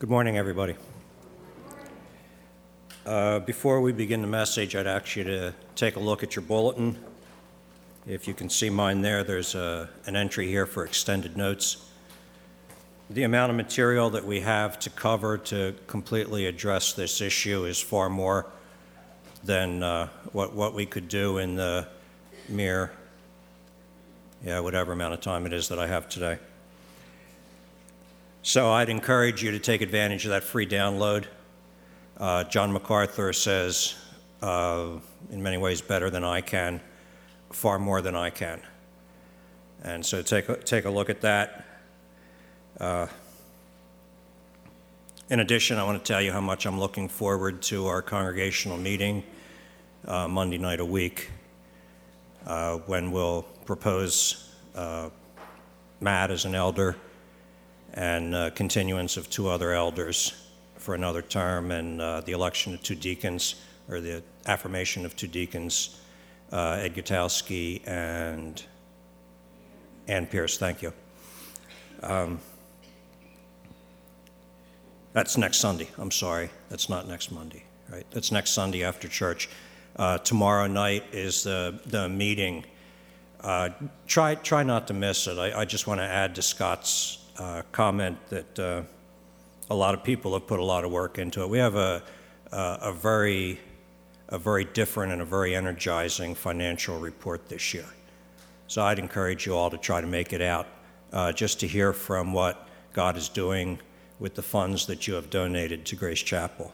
Good morning, everybody. Uh, before we begin the message, I'd ask you to take a look at your bulletin. If you can see mine there, there's a, an entry here for extended notes. The amount of material that we have to cover to completely address this issue is far more than uh, what, what we could do in the mere, yeah, whatever amount of time it is that I have today. So I'd encourage you to take advantage of that free download. Uh, John MacArthur says, uh, in many ways, better than I can, far more than I can. And so take a, take a look at that. Uh, in addition, I want to tell you how much I'm looking forward to our congregational meeting uh, Monday night a week uh, when we'll propose uh, Matt as an elder and uh, continuance of two other elders for another term, and uh, the election of two deacons, or the affirmation of two deacons, uh, Ed Gutowski and Ann Pierce. Thank you. Um, that's next Sunday. I'm sorry. That's not next Monday, right? That's next Sunday after church. Uh, tomorrow night is the, the meeting. Uh, try, try not to miss it. I, I just want to add to Scott's uh, comment that uh, a lot of people have put a lot of work into it. We have a, a, a, very, a very different and a very energizing financial report this year. So I'd encourage you all to try to make it out uh, just to hear from what God is doing with the funds that you have donated to Grace Chapel.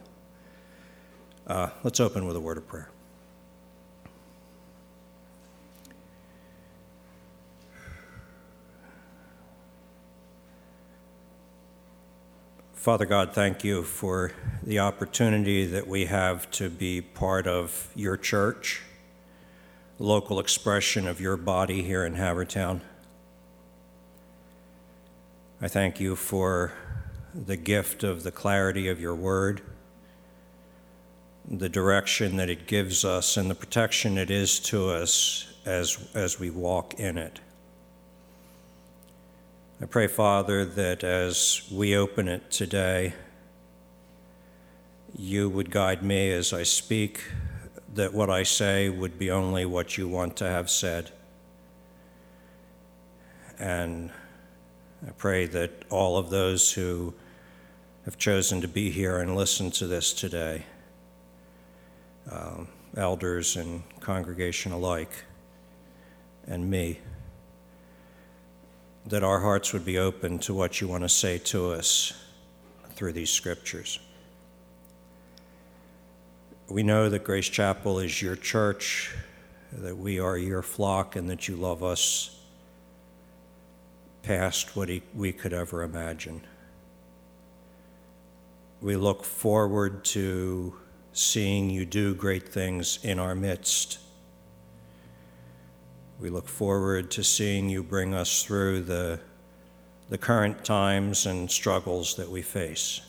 Uh, let's open with a word of prayer. Father God, thank you for the opportunity that we have to be part of your church, local expression of your body here in Havertown. I thank you for the gift of the clarity of your word, the direction that it gives us, and the protection it is to us as, as we walk in it. I pray, Father, that as we open it today, you would guide me as I speak, that what I say would be only what you want to have said. And I pray that all of those who have chosen to be here and listen to this today, um, elders and congregation alike, and me, that our hearts would be open to what you want to say to us through these scriptures. We know that Grace Chapel is your church, that we are your flock, and that you love us past what we could ever imagine. We look forward to seeing you do great things in our midst we look forward to seeing you bring us through the, the current times and struggles that we face.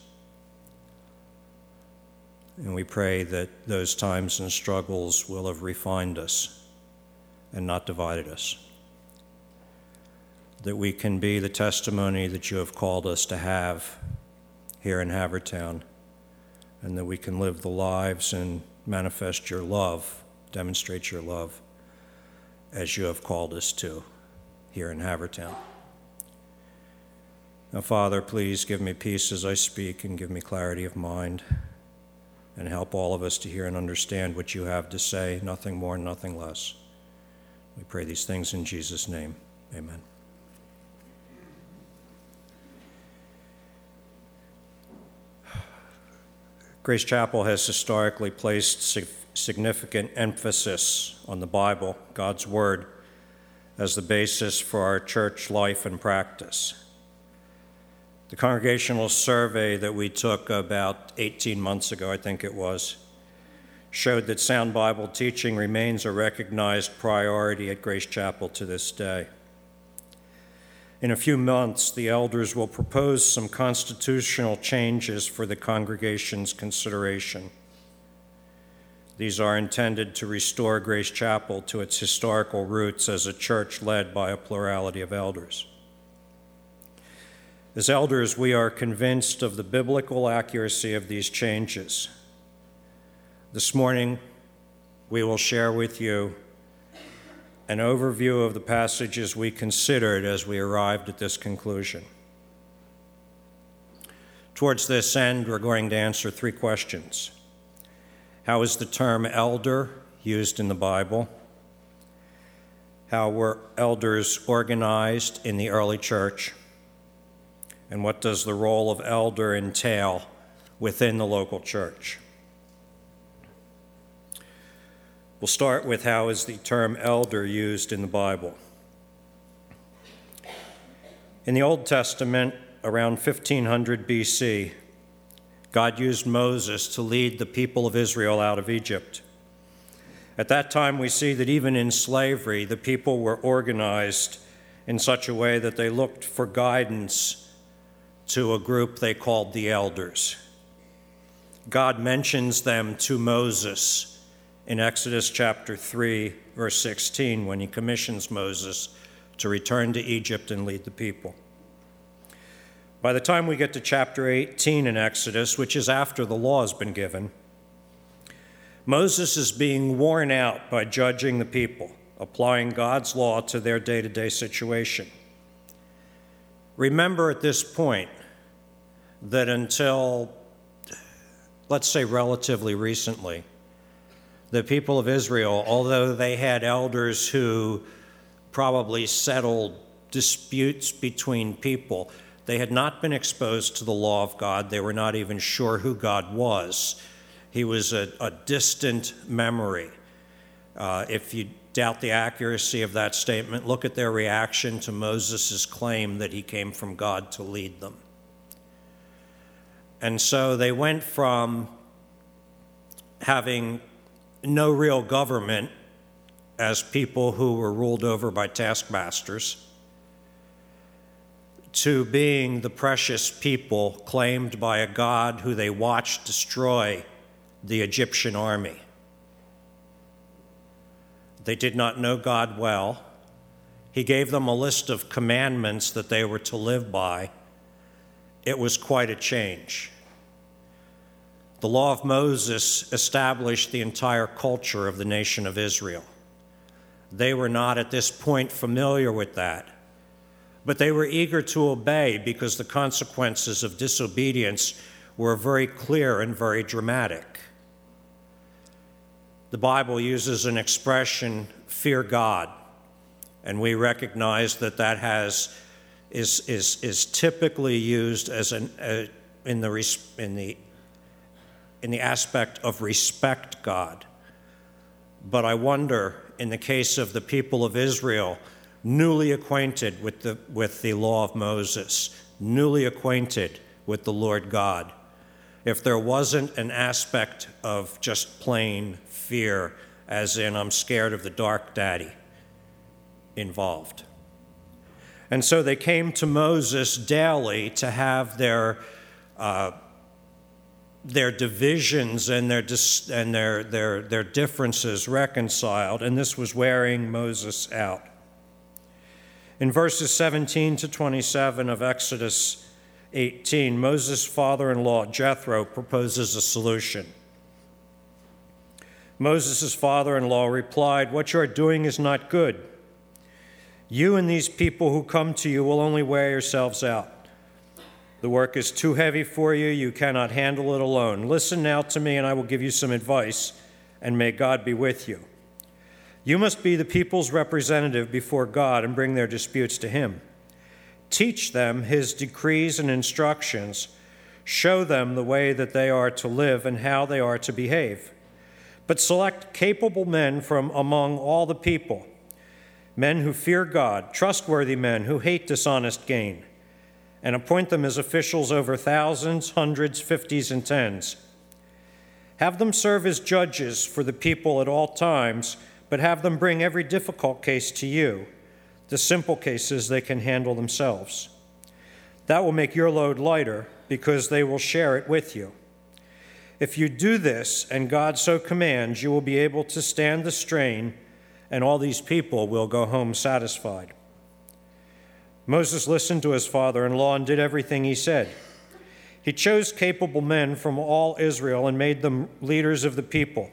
And we pray that those times and struggles will have refined us and not divided us. That we can be the testimony that you have called us to have here in Havertown, and that we can live the lives and manifest your love, demonstrate your love as you have called us to here in Havertown. Now, Father, please give me peace as I speak and give me clarity of mind and help all of us to hear and understand what you have to say, nothing more, nothing less. We pray these things in Jesus' name. Amen. Grace Chapel has historically placed significant emphasis on the Bible, God's Word, as the basis for our church life and practice. The congregational survey that we took about 18 months ago, I think it was, showed that sound Bible teaching remains a recognized priority at Grace Chapel to this day. In a few months, the elders will propose some constitutional changes for the congregation's consideration. These are intended to restore Grace Chapel to its historical roots as a church led by a plurality of elders. As elders, we are convinced of the biblical accuracy of these changes. This morning, we will share with you an overview of the passages we considered as we arrived at this conclusion. Towards this end, we're going to answer three questions How is the term elder used in the Bible? How were elders organized in the early church? And what does the role of elder entail within the local church? We'll start with how is the term elder used in the Bible. In the Old Testament, around 1500 BC, God used Moses to lead the people of Israel out of Egypt. At that time, we see that even in slavery, the people were organized in such a way that they looked for guidance to a group they called the elders. God mentions them to Moses in Exodus chapter 3, verse 16, when he commissions Moses to return to Egypt and lead the people. By the time we get to chapter 18 in Exodus, which is after the law has been given, Moses is being worn out by judging the people, applying God's law to their day to day situation. Remember at this point that until, let's say, relatively recently, the people of Israel, although they had elders who probably settled disputes between people, they had not been exposed to the law of God. They were not even sure who God was. He was a, a distant memory. Uh, if you doubt the accuracy of that statement, look at their reaction to Moses' claim that he came from God to lead them. And so they went from having no real government as people who were ruled over by taskmasters to being the precious people claimed by a God who they watched destroy the Egyptian army. They did not know God well. He gave them a list of commandments that they were to live by it was quite a change. The law of Moses established the entire culture of the nation of Israel. They were not at this point familiar with that, but they were eager to obey because the consequences of disobedience were very clear and very dramatic. The Bible uses an expression, fear God, and we recognize that that has is, is, is typically used as an, uh, in, the, in, the, in the aspect of respect God. But I wonder, in the case of the people of Israel, newly acquainted with the, with the law of Moses, newly acquainted with the Lord God, if there wasn't an aspect of just plain fear, as in, I'm scared of the dark daddy, involved. And so they came to Moses daily to have their, uh, their divisions and, their, dis- and their, their, their differences reconciled, and this was wearing Moses out. In verses 17 to 27 of Exodus 18, Moses' father in law, Jethro, proposes a solution. Moses' father in law replied, What you are doing is not good. You and these people who come to you will only wear yourselves out. The work is too heavy for you, you cannot handle it alone. Listen now to me, and I will give you some advice, and may God be with you. You must be the people's representative before God and bring their disputes to Him. Teach them His decrees and instructions. Show them the way that they are to live and how they are to behave. But select capable men from among all the people men who fear God, trustworthy men who hate dishonest gain, and appoint them as officials over thousands, hundreds, fifties, and tens. Have them serve as judges for the people at all times, but have them bring every difficult case to you. The simple cases they can handle themselves. That will make your load lighter because they will share it with you. If you do this, and God so commands, you will be able to stand the strain and all these people will go home satisfied. Moses listened to his father in law and did everything he said. He chose capable men from all Israel and made them leaders of the people,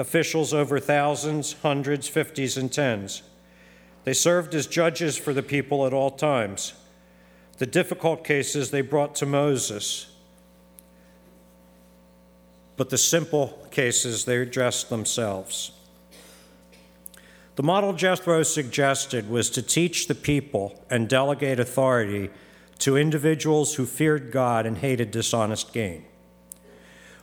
officials over thousands, hundreds, fifties, and tens. They served as judges for the people at all times. The difficult cases they brought to Moses, but the simple cases they addressed themselves. The model Jethro suggested was to teach the people and delegate authority to individuals who feared God and hated dishonest gain.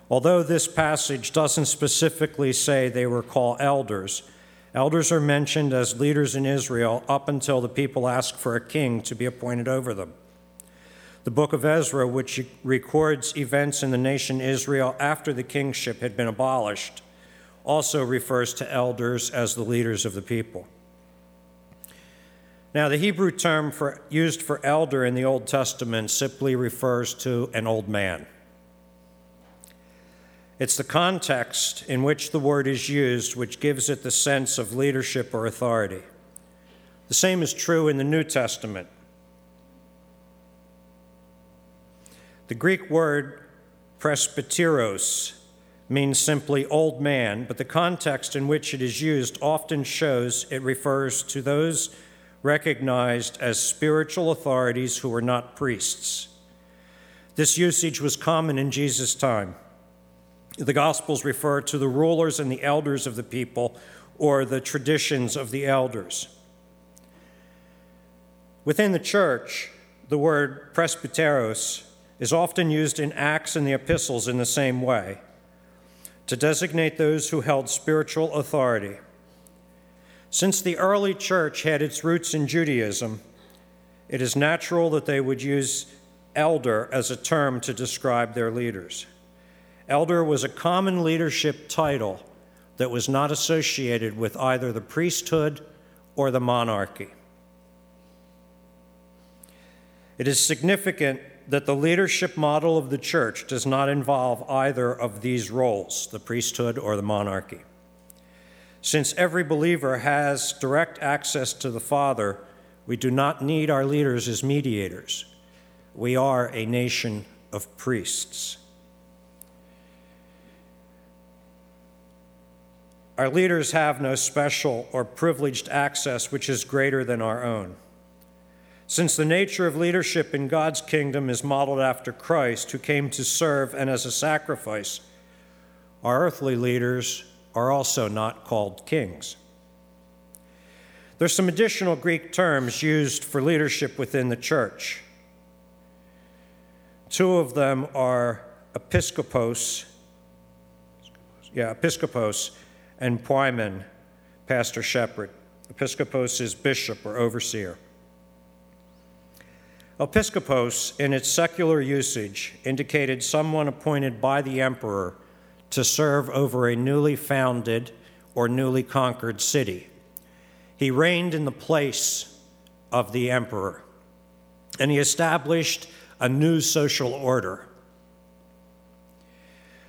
Although this passage doesn't specifically say they were called elders, elders are mentioned as leaders in Israel up until the people ask for a king to be appointed over them. The book of Ezra, which records events in the nation Israel after the kingship had been abolished, also refers to elders as the leaders of the people. Now, the Hebrew term for, used for elder in the Old Testament simply refers to an old man. It's the context in which the word is used which gives it the sense of leadership or authority. The same is true in the New Testament. The Greek word presbyteros means simply old man, but the context in which it is used often shows it refers to those recognized as spiritual authorities who were not priests. This usage was common in Jesus' time. The Gospels refer to the rulers and the elders of the people or the traditions of the elders. Within the church, the word presbyteros is often used in Acts and the epistles in the same way to designate those who held spiritual authority. Since the early church had its roots in Judaism, it is natural that they would use elder as a term to describe their leaders. Elder was a common leadership title that was not associated with either the priesthood or the monarchy. It is significant that the leadership model of the church does not involve either of these roles, the priesthood or the monarchy. Since every believer has direct access to the Father, we do not need our leaders as mediators. We are a nation of priests. Our leaders have no special or privileged access which is greater than our own. Since the nature of leadership in God's kingdom is modeled after Christ, who came to serve and as a sacrifice, our earthly leaders are also not called kings. There's some additional Greek terms used for leadership within the church. Two of them are episkopos, yeah, episkopos, and poimen, pastor shepherd. Episkopos is bishop or overseer. Episkopos, in its secular usage, indicated someone appointed by the emperor to serve over a newly founded or newly conquered city. He reigned in the place of the emperor, and he established a new social order.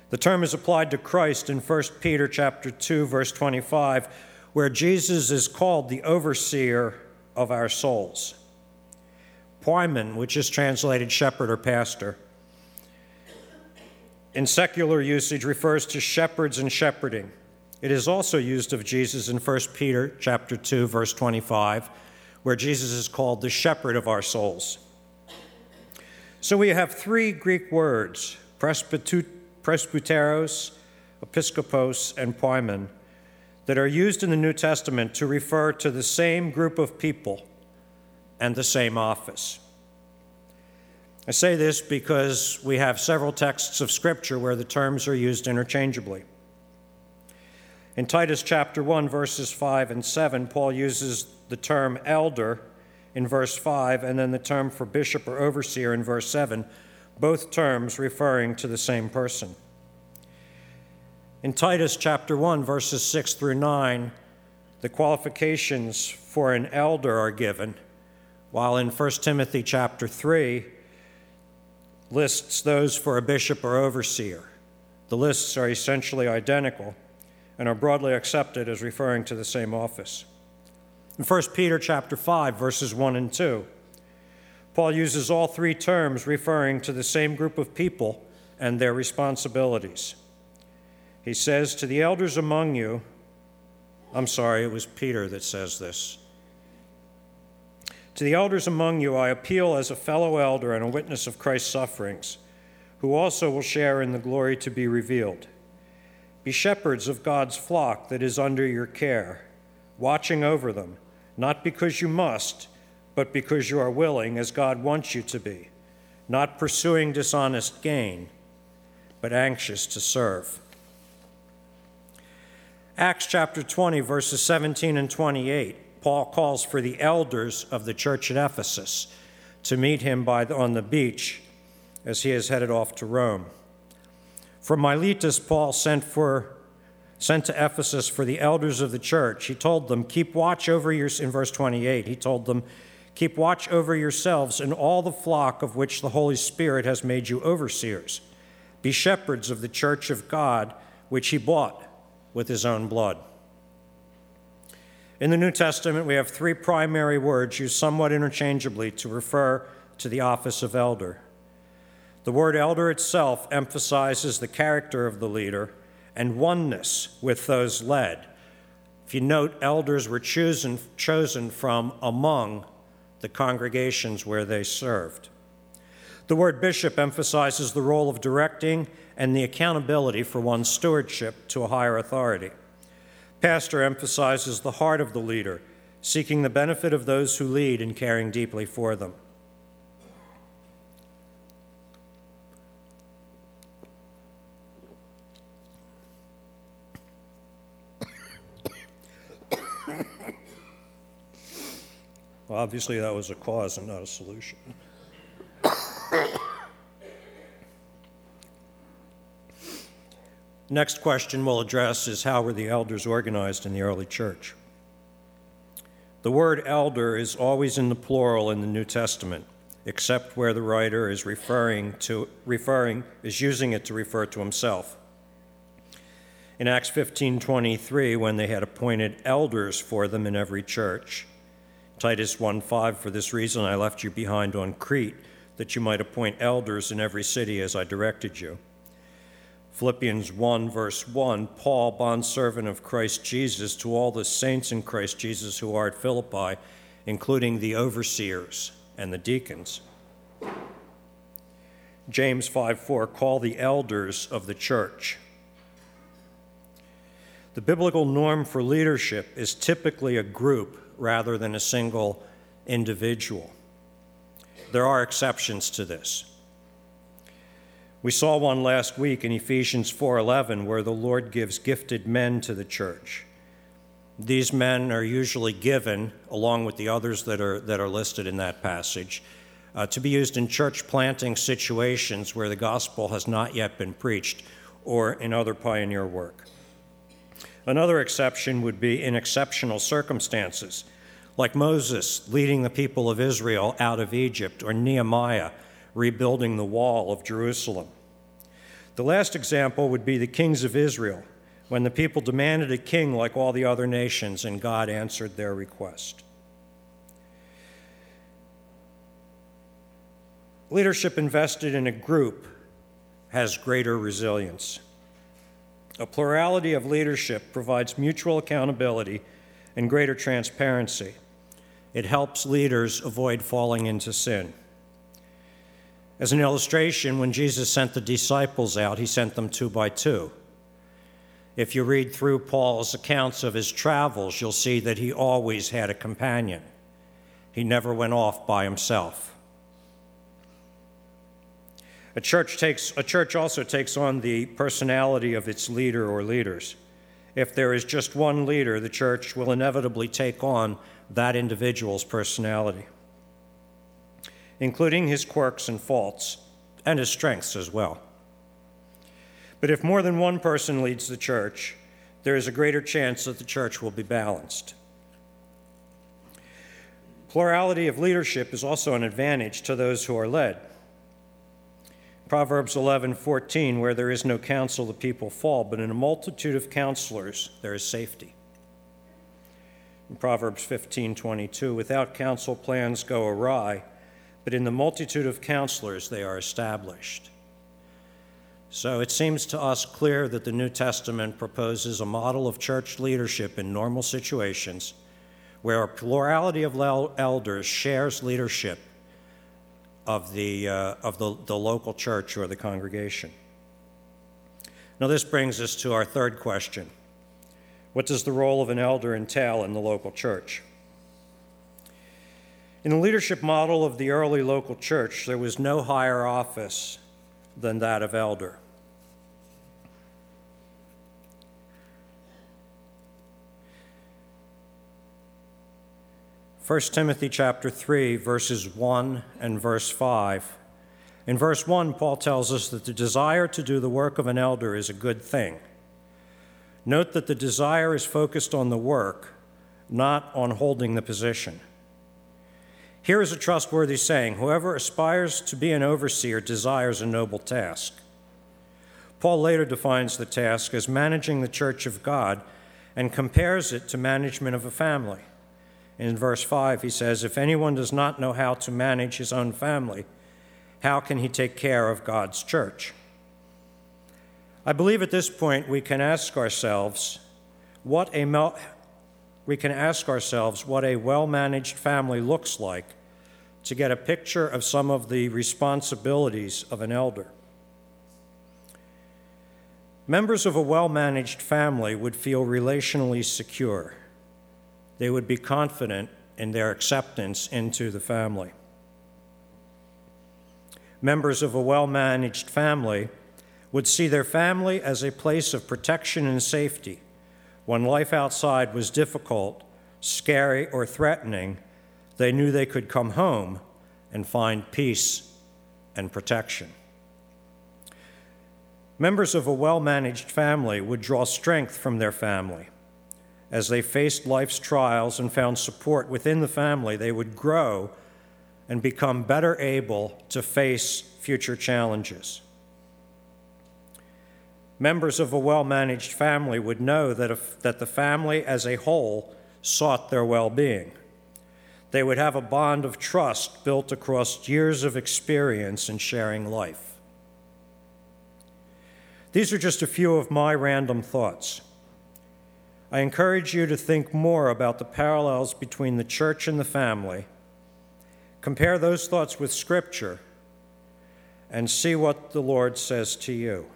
The term is applied to Christ in 1 Peter chapter 2 verse 25 where Jesus is called the overseer of our souls. Poimen, which is translated shepherd or pastor, in secular usage refers to shepherds and shepherding. It is also used of Jesus in 1 Peter chapter 2 verse 25 where Jesus is called the shepherd of our souls. So we have three Greek words, presbyteros, episkopos, and poimen, that are used in the New Testament to refer to the same group of people and the same office. I say this because we have several texts of Scripture where the terms are used interchangeably. In Titus chapter 1, verses 5 and 7, Paul uses the term elder in verse 5 and then the term for bishop or overseer in verse 7, both terms referring to the same person. In Titus chapter 1, verses 6 through 9, the qualifications for an elder are given while in 1 Timothy chapter 3 lists those for a bishop or overseer. The lists are essentially identical and are broadly accepted as referring to the same office. In 1 Peter chapter 5 verses 1 and 2, Paul uses all three terms referring to the same group of people and their responsibilities. He says, To the elders among you, I'm sorry, it was Peter that says this. To the elders among you, I appeal as a fellow elder and a witness of Christ's sufferings, who also will share in the glory to be revealed. Be shepherds of God's flock that is under your care, watching over them, not because you must, but because you are willing, as God wants you to be, not pursuing dishonest gain, but anxious to serve. Acts chapter 20, verses 17 and 28, Paul calls for the elders of the church at Ephesus to meet him the, on the beach as he is headed off to Rome. From Miletus, Paul sent, for, sent to Ephesus for the elders of the church. He told them, Keep watch over your, in verse 28, he told them, Keep watch over yourselves and all the flock of which the Holy Spirit has made you overseers. Be shepherds of the church of God, which he bought with his own blood. In the New Testament, we have three primary words used somewhat interchangeably to refer to the office of elder. The word elder itself emphasizes the character of the leader and oneness with those led. If you note, elders were chosen, chosen from among the congregations where they served. The word bishop emphasizes the role of directing and the accountability for one's stewardship to a higher authority. Pastor emphasizes the heart of the leader, seeking the benefit of those who lead and caring deeply for them. Obviously, that was a cause and not a solution. Next question we'll address is how were the elders organized in the early church? The word elder is always in the plural in the New Testament, except where the writer is referring to referring is using it to refer to himself. In Acts 15:23 when they had appointed elders for them in every church. Titus 1:5 for this reason I left you behind on Crete that you might appoint elders in every city as I directed you. Philippians 1, verse 1 Paul, bondservant of Christ Jesus, to all the saints in Christ Jesus who are at Philippi, including the overseers and the deacons. James 5 4 Call the elders of the church. The biblical norm for leadership is typically a group rather than a single individual. There are exceptions to this. We saw one last week in Ephesians 4:11 where the Lord gives gifted men to the church. These men are usually given along with the others that are that are listed in that passage uh, to be used in church planting situations where the gospel has not yet been preached or in other pioneer work. Another exception would be in exceptional circumstances, like Moses leading the people of Israel out of Egypt or Nehemiah rebuilding the wall of Jerusalem. The last example would be the kings of Israel, when the people demanded a king like all the other nations, and God answered their request. Leadership invested in a group has greater resilience. A plurality of leadership provides mutual accountability and greater transparency. It helps leaders avoid falling into sin. As an illustration, when Jesus sent the disciples out, he sent them two by two. If you read through Paul's accounts of his travels, you'll see that he always had a companion. He never went off by himself. A church, takes, a church also takes on the personality of its leader or leaders. If there is just one leader, the church will inevitably take on that individual's personality including his quirks and faults, and his strengths as well. But if more than one person leads the church, there is a greater chance that the church will be balanced. Plurality of leadership is also an advantage to those who are led. Proverbs 11:14 where there is no counsel the people fall but in a multitude of counselors there is safety. In Proverbs 15:22 without counsel plans go awry but in the multitude of counselors they are established. So it seems to us clear that the New Testament proposes a model of church leadership in normal situations where a plurality of elders shares leadership of the, uh, of the, the local church or the congregation. Now, this brings us to our third question What does the role of an elder entail in the local church? In the leadership model of the early local church, there was no higher office than that of elder. First Timothy chapter 3 verses 1 and verse 5. In verse 1 Paul tells us that the desire to do the work of an elder is a good thing. Note that the desire is focused on the work, not on holding the position. Here is a trustworthy saying Whoever aspires to be an overseer desires a noble task. Paul later defines the task as managing the church of God and compares it to management of a family. In verse 5, he says, If anyone does not know how to manage his own family, how can he take care of God's church? I believe at this point we can ask ourselves what a we can ask ourselves what a well managed family looks like to get a picture of some of the responsibilities of an elder. Members of a well managed family would feel relationally secure. They would be confident in their acceptance into the family. Members of a well managed family would see their family as a place of protection and safety when life outside was difficult, scary, or threatening, they knew they could come home and find peace and protection. Members of a well managed family would draw strength from their family. As they faced life's trials and found support within the family, they would grow and become better able to face future challenges. Members of a well managed family would know that, if, that the family as a whole sought their well being. They would have a bond of trust built across years of experience in sharing life. These are just a few of my random thoughts. I encourage you to think more about the parallels between the church and the family. Compare those thoughts with Scripture and see what the Lord says to you.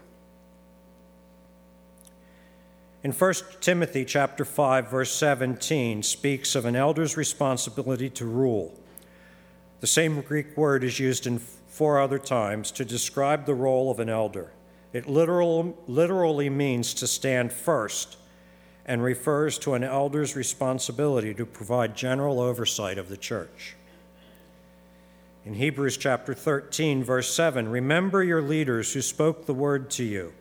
In 1 Timothy chapter 5 verse 17 speaks of an elder's responsibility to rule. The same Greek word is used in four other times to describe the role of an elder. It literal, literally means to stand first and refers to an elder's responsibility to provide general oversight of the church. In Hebrews chapter 13, verse 7, remember your leaders who spoke the word to you.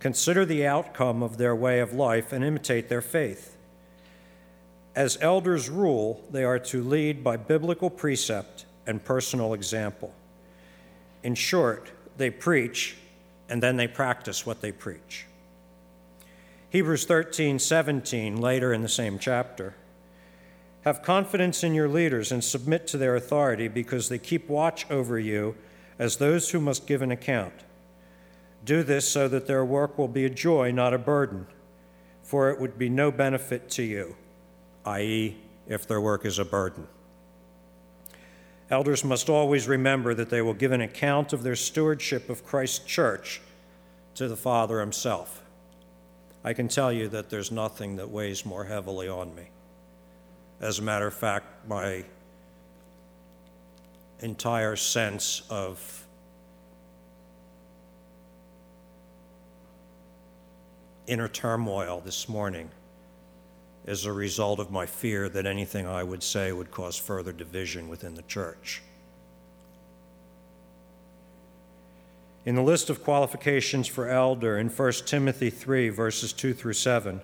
Consider the outcome of their way of life and imitate their faith. As elders rule, they are to lead by biblical precept and personal example. In short, they preach and then they practice what they preach. Hebrews 13, 17, later in the same chapter. Have confidence in your leaders and submit to their authority because they keep watch over you as those who must give an account. Do this so that their work will be a joy, not a burden, for it would be no benefit to you, i.e., if their work is a burden. Elders must always remember that they will give an account of their stewardship of Christ's church to the Father Himself. I can tell you that there's nothing that weighs more heavily on me. As a matter of fact, my entire sense of inner turmoil this morning is a result of my fear that anything I would say would cause further division within the church. In the list of qualifications for elder in 1 Timothy 3, verses 2 through 7,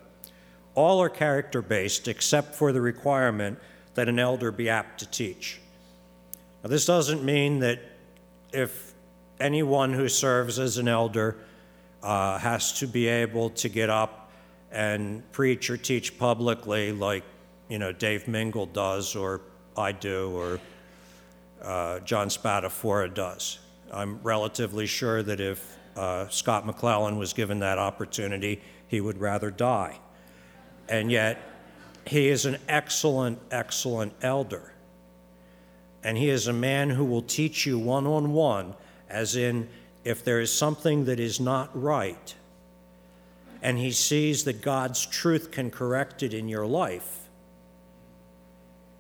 all are character based except for the requirement that an elder be apt to teach. Now, this doesn't mean that if anyone who serves as an elder uh, has to be able to get up and preach or teach publicly, like you know Dave Mingle does, or I do, or uh, John Spatafora does. I'm relatively sure that if uh, Scott McClellan was given that opportunity, he would rather die. And yet, he is an excellent, excellent elder. And he is a man who will teach you one on one, as in, if there is something that is not right, and he sees that God's truth can correct it in your life,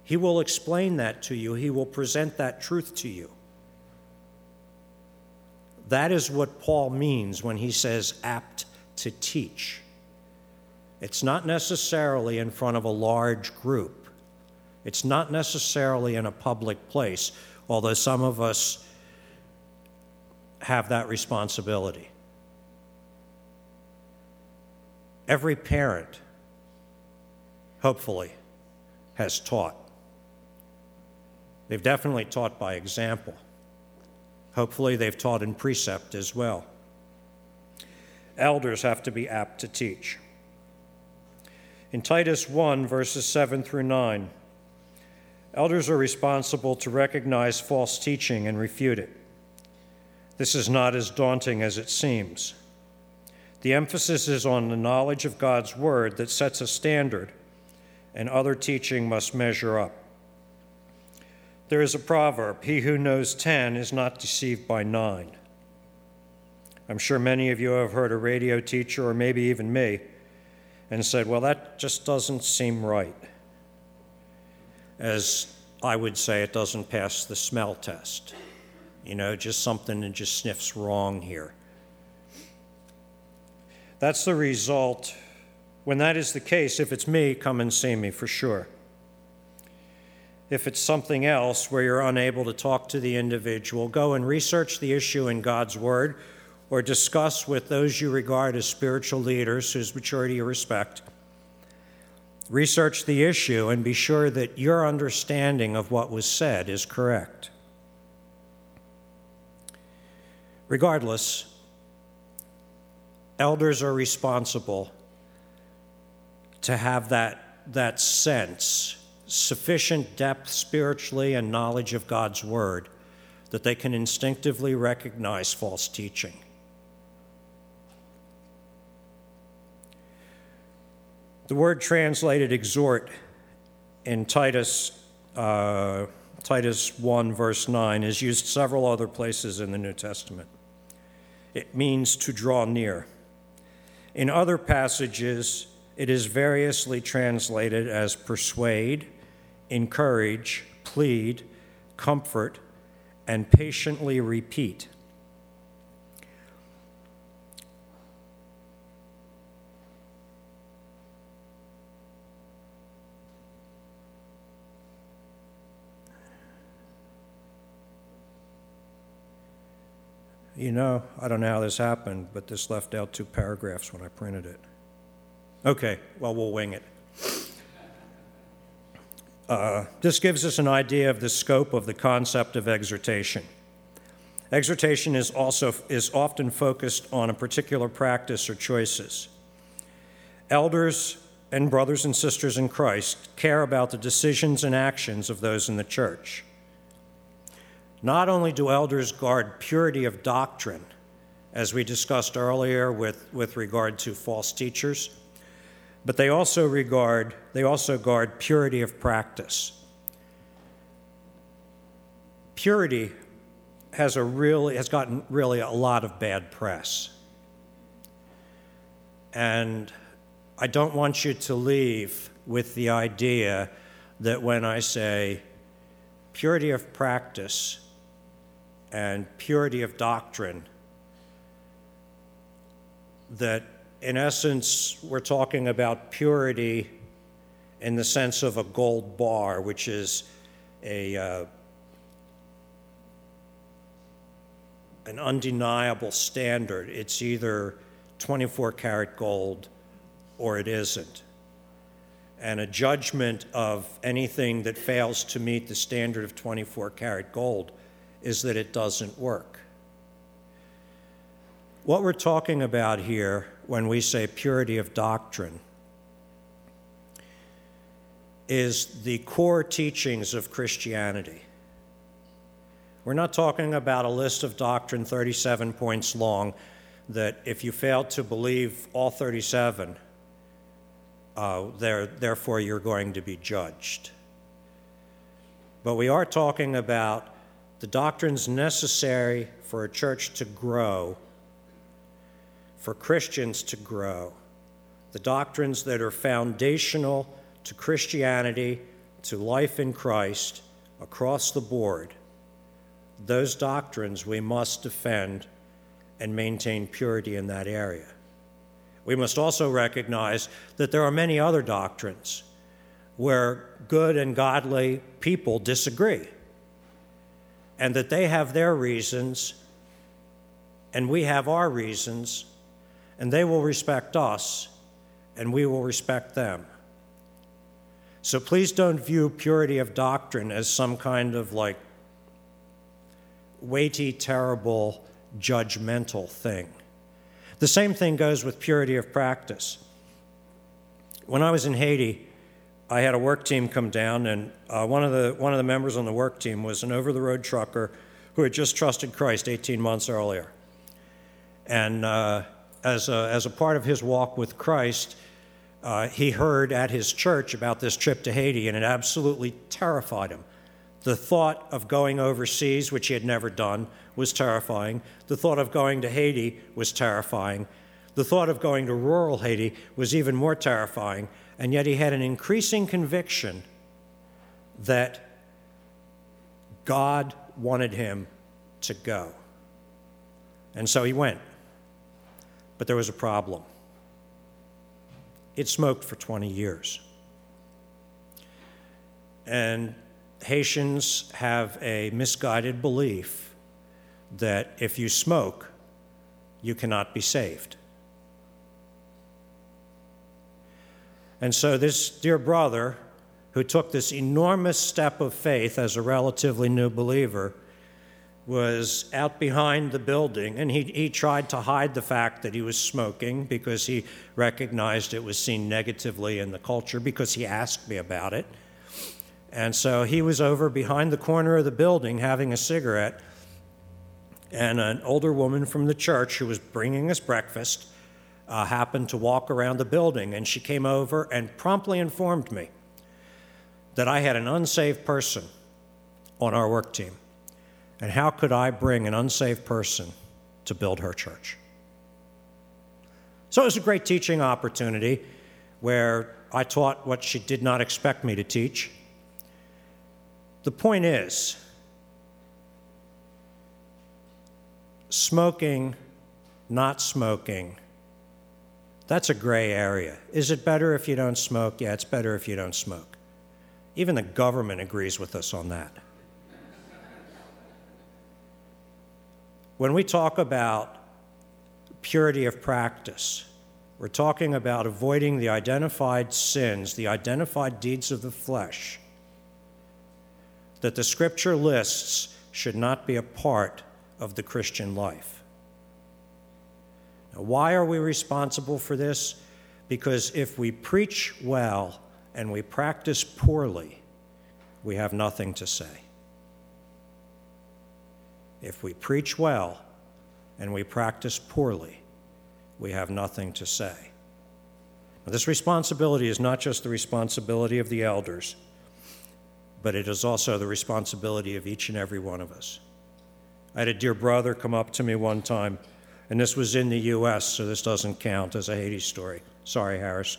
he will explain that to you. He will present that truth to you. That is what Paul means when he says apt to teach. It's not necessarily in front of a large group, it's not necessarily in a public place, although some of us have that responsibility. Every parent, hopefully, has taught. They've definitely taught by example. Hopefully, they've taught in precept as well. Elders have to be apt to teach. In Titus 1, verses 7 through 9, elders are responsible to recognize false teaching and refute it. This is not as daunting as it seems. The emphasis is on the knowledge of God's Word that sets a standard, and other teaching must measure up. There is a proverb He who knows 10 is not deceived by nine. I'm sure many of you have heard a radio teacher, or maybe even me, and said, Well, that just doesn't seem right. As I would say, it doesn't pass the smell test. You know, just something that just sniffs wrong here. That's the result. When that is the case, if it's me, come and see me for sure. If it's something else where you're unable to talk to the individual, go and research the issue in God's Word or discuss with those you regard as spiritual leaders whose maturity you respect. Research the issue and be sure that your understanding of what was said is correct. Regardless, elders are responsible to have that, that sense sufficient depth spiritually and knowledge of God's Word that they can instinctively recognize false teaching. The word translated exhort in Titus, uh, Titus 1, verse 9, is used several other places in the New Testament. It means to draw near. In other passages, it is variously translated as persuade encourage, plead, comfort, and patiently repeat. You know, I don't know how this happened, but this left out two paragraphs when I printed it. Okay, well, we'll wing it. Uh, this gives us an idea of the scope of the concept of exhortation. Exhortation is also is often focused on a particular practice or choices. Elders and brothers and sisters in Christ care about the decisions and actions of those in the church. Not only do elders guard purity of doctrine, as we discussed earlier with, with regard to false teachers, but they also regard they also guard purity of practice. Purity has a really has gotten really a lot of bad press. And i don't want you to leave with the idea that when i say purity of practice and purity of doctrine that in essence, we're talking about purity in the sense of a gold bar, which is a uh, an undeniable standard. It's either 24 karat gold or it isn't. And a judgment of anything that fails to meet the standard of 24 karat gold is that it doesn't work. What we're talking about here when we say purity of doctrine is the core teachings of Christianity. We're not talking about a list of doctrine 37 points long that if you fail to believe all 37, uh, there, therefore you're going to be judged. But we are talking about the doctrines necessary for a church to grow, for Christians to grow, the doctrines that are foundational to Christianity, to life in Christ across the board. Those doctrines we must defend and maintain purity in that area. We must also recognize that there are many other doctrines where good and godly people disagree, and that they have their reasons, and we have our reasons, and they will respect us, and we will respect them. So please don't view purity of doctrine as some kind of like weighty, terrible, judgmental thing. The same thing goes with purity of practice. When I was in Haiti, I had a work team come down, and uh, one, of the, one of the members on the work team was an over the road trucker who had just trusted Christ 18 months earlier. And uh, as, a, as a part of his walk with Christ, uh, he heard at his church about this trip to Haiti, and it absolutely terrified him. The thought of going overseas, which he had never done, was terrifying. The thought of going to Haiti was terrifying. The thought of going to rural Haiti was even more terrifying. And yet he had an increasing conviction that God wanted him to go. And so he went. But there was a problem. It smoked for 20 years. And Haitians have a misguided belief that if you smoke, you cannot be saved. And so, this dear brother, who took this enormous step of faith as a relatively new believer, was out behind the building and he, he tried to hide the fact that he was smoking because he recognized it was seen negatively in the culture because he asked me about it. And so he was over behind the corner of the building having a cigarette. And an older woman from the church who was bringing us breakfast uh, happened to walk around the building. And she came over and promptly informed me that I had an unsaved person on our work team. And how could I bring an unsaved person to build her church? So it was a great teaching opportunity where I taught what she did not expect me to teach the point is, smoking, not smoking, that's a gray area. Is it better if you don't smoke? Yeah, it's better if you don't smoke. Even the government agrees with us on that. When we talk about purity of practice, we're talking about avoiding the identified sins, the identified deeds of the flesh that the scripture lists should not be a part of the Christian life. Now, why are we responsible for this? Because if we preach well and we practice poorly, we have nothing to say. If we preach well and we practice poorly, we have nothing to say. Now, this responsibility is not just the responsibility of the elders but it is also the responsibility of each and every one of us. I had a dear brother come up to me one time, and this was in the U.S., so this doesn't count as a Haiti story. Sorry, Harris.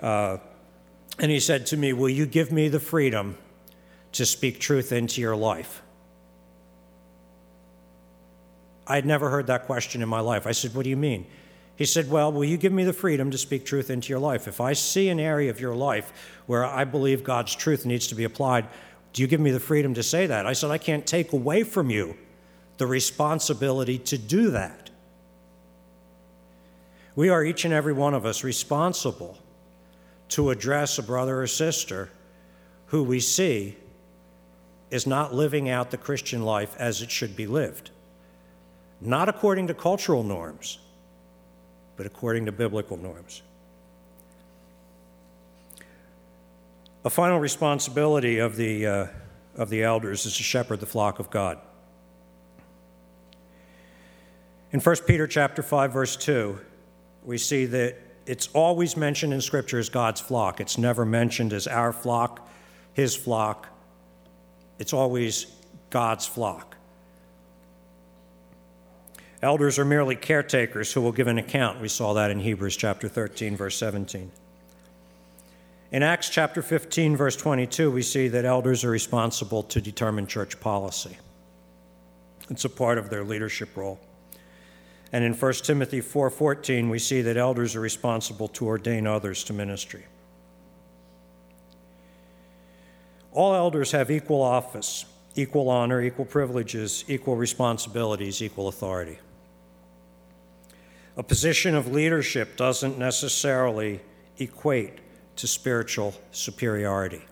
Uh, and he said to me, Will you give me the freedom to speak truth into your life? I had never heard that question in my life. I said, What do you mean? He said, Well, will you give me the freedom to speak truth into your life? If I see an area of your life where I believe God's truth needs to be applied, do you give me the freedom to say that? I said, I can't take away from you the responsibility to do that. We are each and every one of us responsible to address a brother or sister who we see is not living out the Christian life as it should be lived, not according to cultural norms but according to biblical norms. A final responsibility of the, uh, of the elders is to shepherd the flock of God. In 1 Peter chapter 5 verse 2, we see that it's always mentioned in scripture as God's flock. It's never mentioned as our flock, his flock. It's always God's flock. Elders are merely caretakers who will give an account. We saw that in Hebrews chapter 13 verse 17. In Acts chapter 15, verse 22, we see that elders are responsible to determine church policy. It's a part of their leadership role. And in 1 Timothy 4:14, we see that elders are responsible to ordain others to ministry. All elders have equal office, equal honor, equal privileges, equal responsibilities, equal authority. A position of leadership doesn't necessarily equate to spiritual superiority.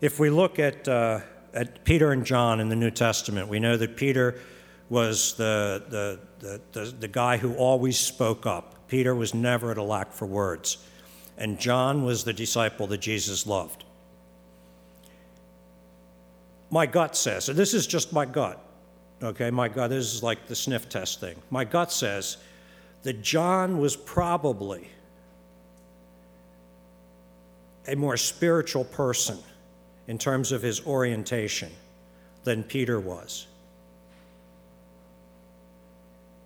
If we look at, uh, at Peter and John in the New Testament, we know that Peter was the, the, the, the, the guy who always spoke up. Peter was never at a lack for words. And John was the disciple that Jesus loved. My gut says, and this is just my gut, okay, my gut, this is like the sniff test thing. My gut says that John was probably a more spiritual person in terms of his orientation than Peter was.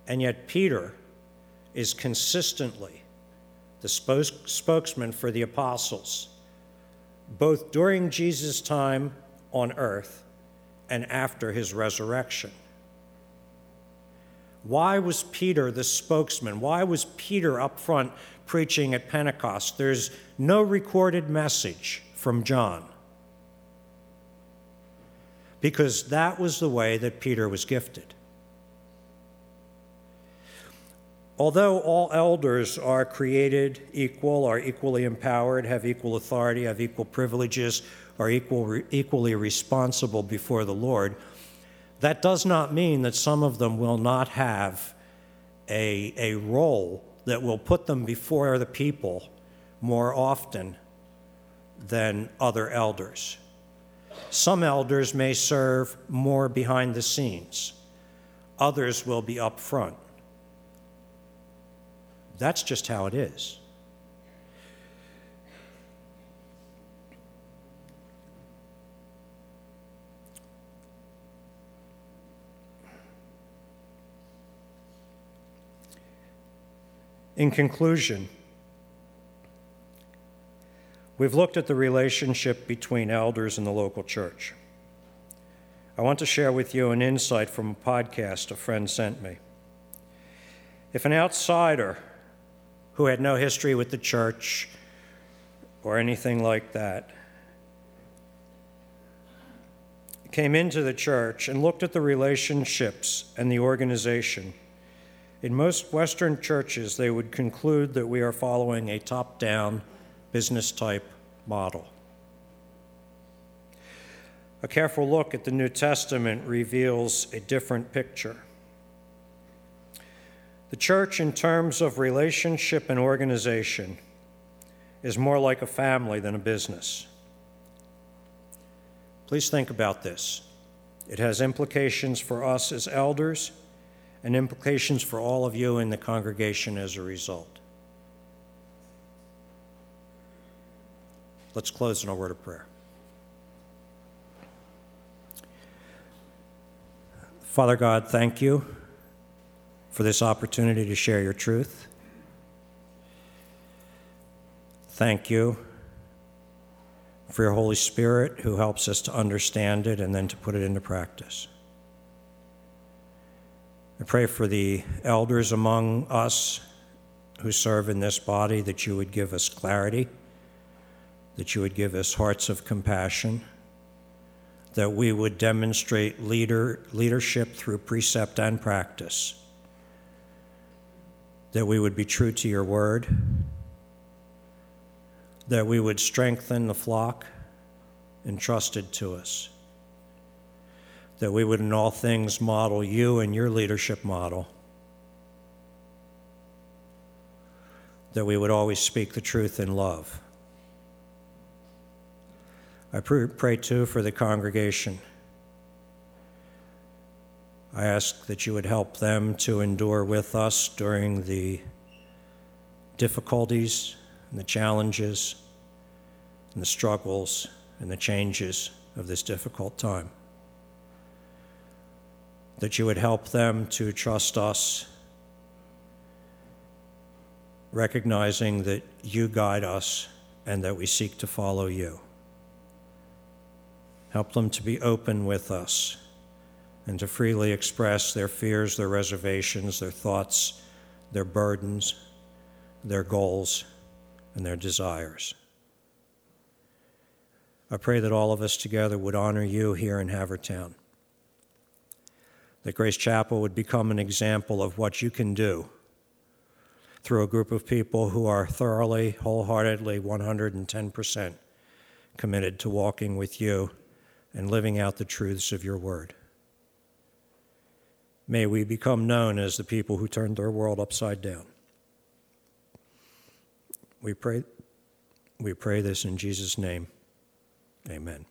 And yet, Peter is consistently the spokesman for the apostles, both during Jesus' time on earth and after his resurrection. Why was Peter the spokesman? Why was Peter up front preaching at Pentecost? There's no recorded message from John. Because that was the way that Peter was gifted. Although all elders are created equal, are equally empowered, have equal authority, have equal privileges, are equal, equally responsible before the Lord, that does not mean that some of them will not have a, a role that will put them before the people more often than other elders. Some elders may serve more behind the scenes, others will be up front. That's just how it is. In conclusion, we've looked at the relationship between elders and the local church. I want to share with you an insight from a podcast a friend sent me. If an outsider who had no history with the church or anything like that came into the church and looked at the relationships and the organization, in most Western churches, they would conclude that we are following a top down business type model. A careful look at the New Testament reveals a different picture. The church, in terms of relationship and organization, is more like a family than a business. Please think about this. It has implications for us as elders and implications for all of you in the congregation as a result. Let's close in a word of prayer. Father God, thank you for this opportunity to share your truth. Thank you for your Holy Spirit who helps us to understand it and then to put it into practice. I pray for the elders among us who serve in this body that you would give us clarity, that you would give us hearts of compassion, that we would demonstrate leader, leadership through precept and practice, that we would be true to your word, that we would strengthen the flock entrusted to us that we would in all things model you and your leadership model, that we would always speak the truth in love. I pray too for the congregation. I ask that you would help them to endure with us during the difficulties and the challenges and the struggles and the changes of this difficult time. That you would help them to trust us, recognizing that you guide us and that we seek to follow you. Help them to be open with us and to freely express their fears, their reservations, their thoughts, their burdens, their goals, and their desires. I pray that all of us together would honor you here in Havertown. That Grace Chapel would become an example of what you can do through a group of people who are thoroughly, wholeheartedly, 110% committed to walking with you and living out the truths of your word. May we become known as the people who turned their world upside down. We pray, we pray this in Jesus' name. Amen.